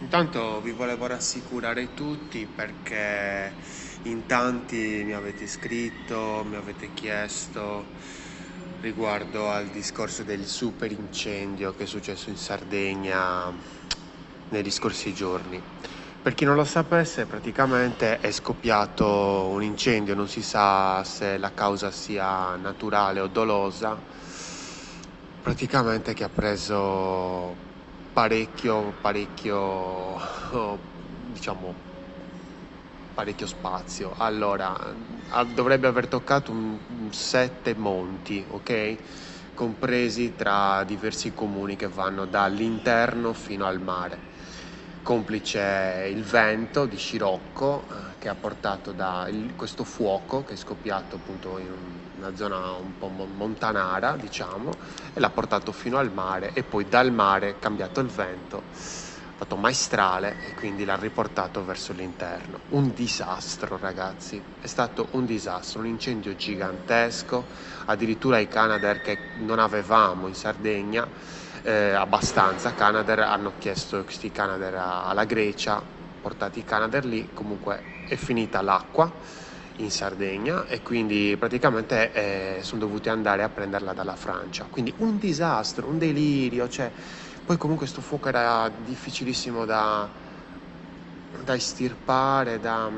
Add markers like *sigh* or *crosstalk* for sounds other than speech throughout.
Intanto vi volevo rassicurare tutti perché in tanti mi avete scritto, mi avete chiesto riguardo al discorso del super incendio che è successo in Sardegna negli scorsi giorni. Per chi non lo sapesse, praticamente è scoppiato un incendio, non si sa se la causa sia naturale o dolosa, praticamente che ha preso parecchio, parecchio, *laughs* diciamo, parecchio spazio. Allora, dovrebbe aver toccato un, un sette monti, ok? Compresi tra diversi comuni che vanno dall'interno fino al mare complice il vento di scirocco eh, che ha portato da il, questo fuoco che è scoppiato appunto in una zona un po' montanara, diciamo, e l'ha portato fino al mare e poi dal mare cambiato il vento, fatto maestrale e quindi l'ha riportato verso l'interno. Un disastro, ragazzi, è stato un disastro, un incendio gigantesco, addirittura i Canadair che non avevamo in Sardegna eh, abbastanza Canadair hanno chiesto questi Canadair alla Grecia portati i Canadair lì comunque è finita l'acqua in Sardegna e quindi praticamente eh, sono dovuti andare a prenderla dalla Francia. Quindi un disastro un delirio cioè, poi comunque questo fuoco era difficilissimo da, da estirpare da,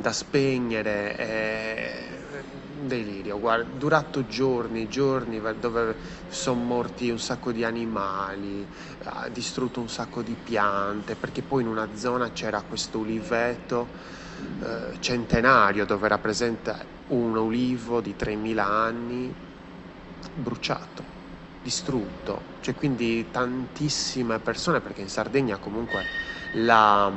da spegnere eh, un delirio, guarda, durato giorni, giorni dove sono morti un sacco di animali, ha distrutto un sacco di piante, perché poi in una zona c'era questo uliveto eh, centenario dove era presente un ulivo di 3000 anni bruciato, distrutto, cioè quindi tantissime persone, perché in Sardegna comunque la,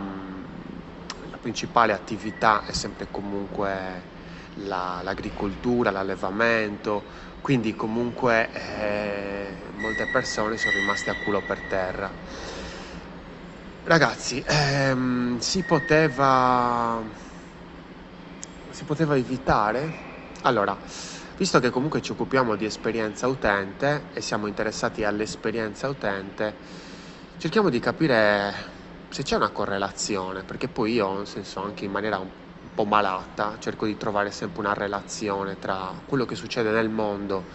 la principale attività è sempre comunque la, l'agricoltura, l'allevamento, quindi comunque eh, molte persone sono rimaste a culo per terra. Ragazzi, ehm, si poteva si poteva evitare? Allora, visto che comunque ci occupiamo di esperienza utente e siamo interessati all'esperienza utente, cerchiamo di capire se c'è una correlazione, perché poi io, nel senso, anche in maniera un po' malata, cerco di trovare sempre una relazione tra quello che succede nel mondo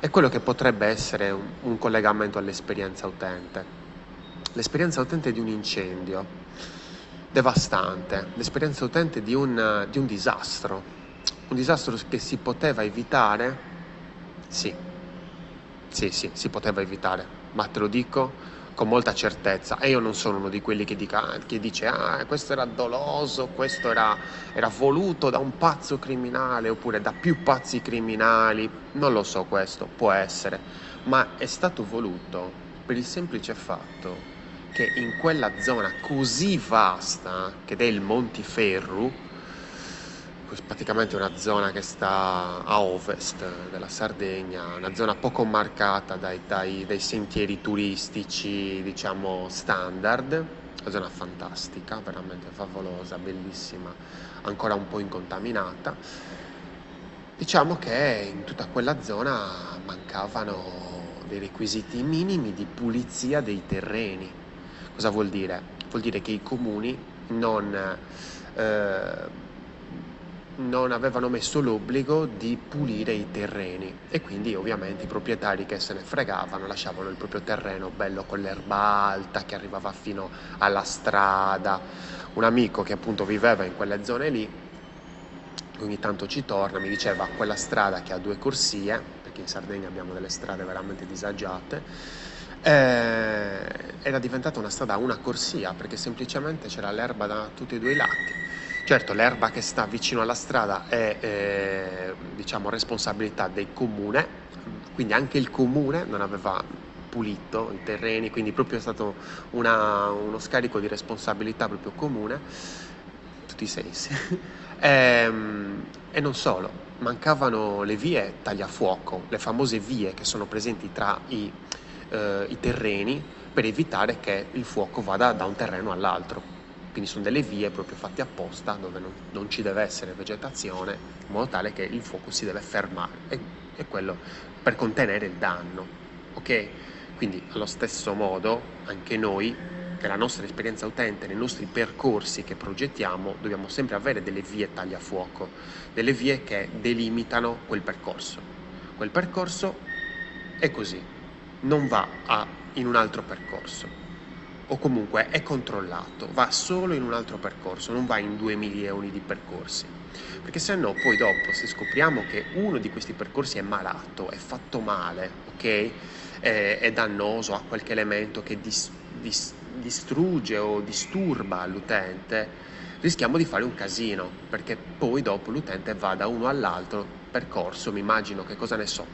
e quello che potrebbe essere un, un collegamento all'esperienza utente. L'esperienza utente di un incendio. Devastante, l'esperienza utente di un, di un disastro, un disastro che si poteva evitare? Sì, sì, sì, si poteva evitare, ma te lo dico con molta certezza. E io non sono uno di quelli che, dica, che dice ah questo era doloso, questo era, era, voluto da un pazzo criminale oppure da più pazzi criminali, non lo so questo, può essere, ma è stato voluto per il semplice fatto che in quella zona così vasta che è il Montiferru, praticamente una zona che sta a ovest della Sardegna, una zona poco marcata dai, dai, dai sentieri turistici, diciamo, standard, una zona fantastica, veramente favolosa, bellissima, ancora un po' incontaminata. Diciamo che in tutta quella zona mancavano dei requisiti minimi di pulizia dei terreni. Cosa vuol dire? Vuol dire che i comuni non eh, non avevano messo l'obbligo di pulire i terreni e quindi ovviamente i proprietari che se ne fregavano lasciavano il proprio terreno bello con l'erba alta che arrivava fino alla strada. Un amico che appunto viveva in quelle zone lì, ogni tanto ci torna, mi diceva quella strada che ha due corsie, perché in Sardegna abbiamo delle strade veramente disagiate, eh, era diventata una strada una corsia perché semplicemente c'era l'erba da tutti e due i lati Certo, l'erba che sta vicino alla strada è eh, diciamo, responsabilità del comune, quindi anche il comune non aveva pulito i terreni, quindi proprio è stato una, uno scarico di responsabilità proprio comune, tutti i sensi. e, *laughs* ehm, e non solo, mancavano le vie tagliafuoco, le famose vie che sono presenti tra i, eh, i terreni per evitare che il fuoco vada da un terreno all'altro. Quindi sono delle vie proprio fatte apposta dove non, non, ci deve essere vegetazione in modo tale che il fuoco si deve fermare. E, e quello per contenere il danno ok? Quindi allo stesso modo anche noi nella nostra esperienza utente, nei nostri percorsi che progettiamo, dobbiamo sempre avere delle vie tagliafuoco, delle vie che delimitano quel percorso. Quel percorso è così, non va a, in un altro percorso o comunque è controllato, va solo in un altro percorso, non va in due milioni di percorsi. Perché se no poi dopo se scopriamo che uno di questi percorsi è malato, è fatto male, ok? È, è dannoso, ha qualche elemento che dis, dis, distrugge o disturba l'utente, rischiamo di fare un casino, perché poi dopo l'utente va da uno all'altro percorso, mi immagino che cosa ne so.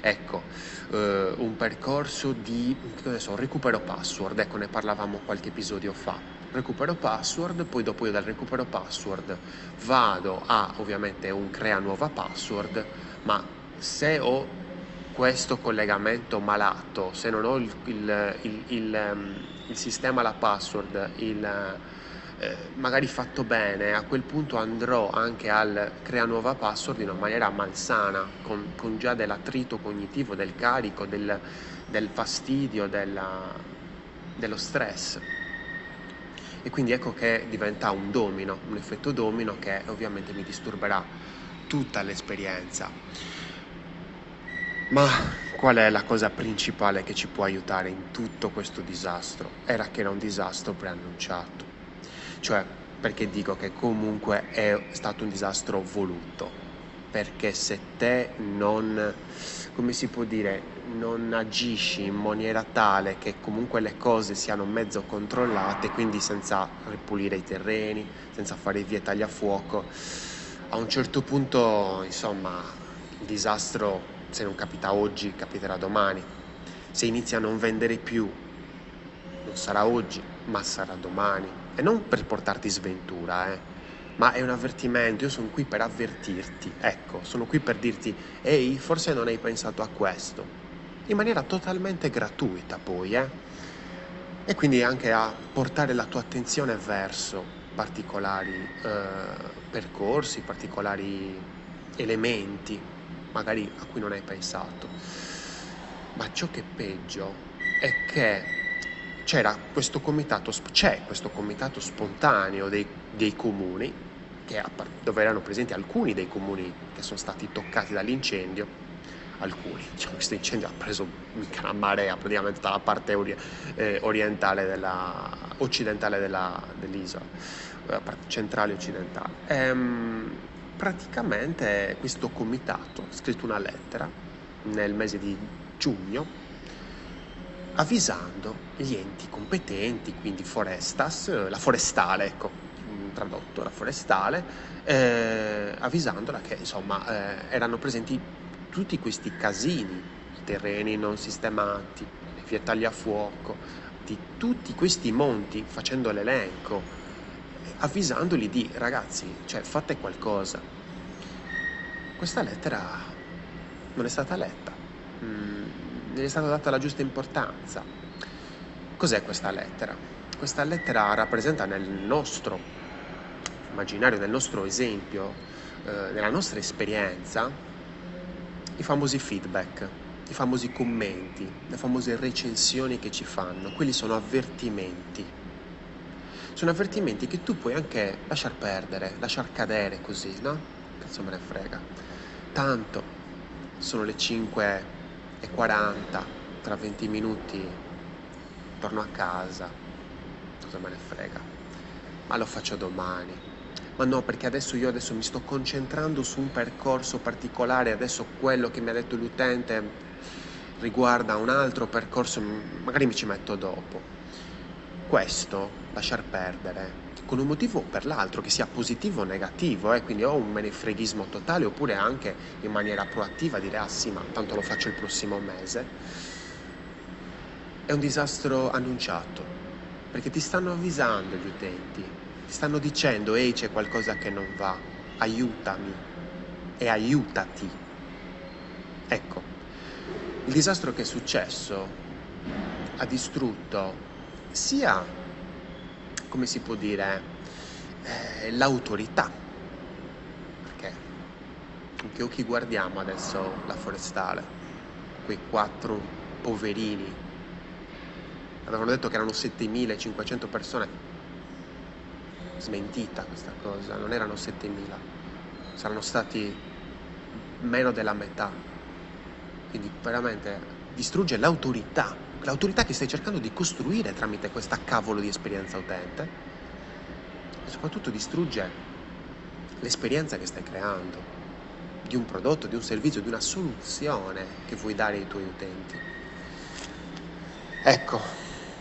Ecco, eh, un percorso di so, recupero password, ecco ne parlavamo qualche episodio fa. Recupero password, poi dopo io dal recupero password vado a ovviamente un crea nuova password, ma se ho questo collegamento malato, se non ho il, il, il, il sistema, la password, il eh, magari fatto bene, a quel punto andrò anche al crea nuova password in una maniera malsana, con, con già dell'attrito cognitivo, del carico, del, del fastidio, della, dello stress. E quindi ecco che diventa un domino, un effetto domino che ovviamente mi disturberà tutta l'esperienza. Ma qual è la cosa principale che ci può aiutare in tutto questo disastro? Era che era un disastro preannunciato. Cioè, perché dico che comunque è stato un disastro voluto, perché se te non, come si può dire, non agisci in maniera tale che comunque le cose siano mezzo controllate, quindi senza ripulire i terreni, senza fare vie tagliafuoco, a un certo punto, insomma, il disastro, se non capita oggi, capiterà domani. Se inizia a non vendere più, non sarà oggi, ma sarà domani e non per portarti sventura, eh, ma è un avvertimento, io sono qui per avvertirti, ecco, sono qui per dirti, ehi, forse non hai pensato a questo, in maniera totalmente gratuita poi, eh, e quindi anche a portare la tua attenzione verso particolari eh, percorsi, particolari elementi, magari a cui non hai pensato. Ma ciò che è peggio è che c'era questo comitato, c'è questo comitato spontaneo dei, dei comuni, che, dove erano presenti alcuni dei comuni che sono stati toccati dall'incendio, alcuni, diciamo, questo incendio ha preso mica una marea praticamente dalla parte ori- eh, orientale della, occidentale della, dell'isola, la parte centrale occidentale. Ehm, praticamente questo comitato ha scritto una lettera nel mese di giugno avvisando gli enti competenti, quindi Forestas, eh, la forestale, ecco, tradotto la forestale, eh, avvisandola che insomma eh, erano presenti tutti questi casini, terreni non sistemati, le vie tagliafuoco, di tutti questi monti, facendo l'elenco, avvisandoli di ragazzi, cioè fate qualcosa. Questa lettera non è stata letta. Mm gli è stata data la giusta importanza. Cos'è questa lettera? Questa lettera rappresenta nel nostro immaginario, nel nostro esempio, eh, nella nostra esperienza, i famosi feedback, i famosi commenti, le famose recensioni che ci fanno. Quelli sono avvertimenti. Sono avvertimenti che tu puoi anche lasciar perdere, lasciar cadere così, no? Cazzo me ne frega. Tanto sono le 5 e 40, tra 20 minuti torno a casa, cosa me ne frega, ma lo faccio domani. Ma no, perché adesso io adesso mi sto concentrando su un percorso particolare, adesso quello che mi ha detto l'utente riguarda un altro percorso, magari mi ci metto dopo. Questo, lasciar perdere, con un motivo o per l'altro, che sia positivo o negativo, eh? quindi o un menefreghismo totale oppure anche in maniera proattiva dire ah sì ma tanto lo faccio il prossimo mese, è un disastro annunciato, perché ti stanno avvisando gli utenti, ti stanno dicendo ehi c'è qualcosa che non va, aiutami e aiutati. Ecco, il disastro che è successo ha distrutto sia come si può dire, eh, l'autorità. Perché con che occhi guardiamo adesso la forestale? Quei quattro poverini avevano detto che erano 7500 persone, smentita questa cosa, non erano 7000, saranno stati meno della metà. Quindi veramente distrugge l'autorità, l'autorità che stai cercando di costruire tramite questa cavolo di esperienza utente e soprattutto distrugge l'esperienza che stai creando di un prodotto, di un servizio, di una soluzione che vuoi dare ai tuoi utenti. Ecco,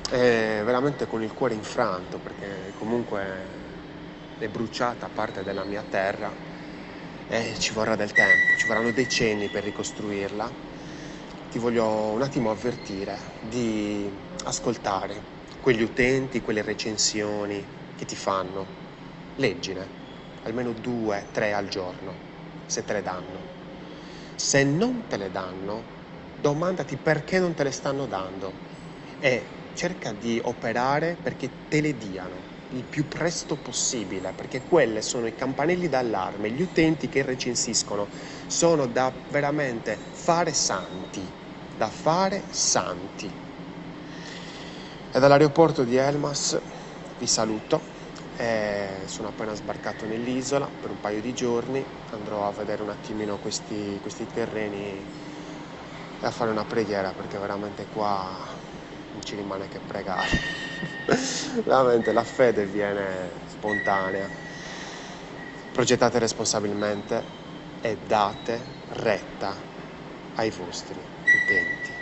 veramente con il cuore infranto perché comunque è bruciata parte della mia terra e ci vorrà del tempo, ci vorranno decenni per ricostruirla. Ti voglio un attimo avvertire di ascoltare quegli utenti, quelle recensioni che ti fanno. Leggine, almeno due, tre al giorno, se te le danno. Se non te le danno, domandati perché non te le stanno dando e cerca di operare perché te le diano il più presto possibile, perché quelle sono i campanelli d'allarme, gli utenti che recensiscono sono da veramente fare santi, da fare santi. E dall'aeroporto di Elmas vi saluto. E sono appena sbarcato nell'isola per un paio di giorni, andrò a vedere un attimino questi, questi terreni e a fare una preghiera perché veramente qua non ci rimane che pregare. *laughs* Veramente la fede viene spontanea. Progettate responsabilmente e date retta ai vostri utenti.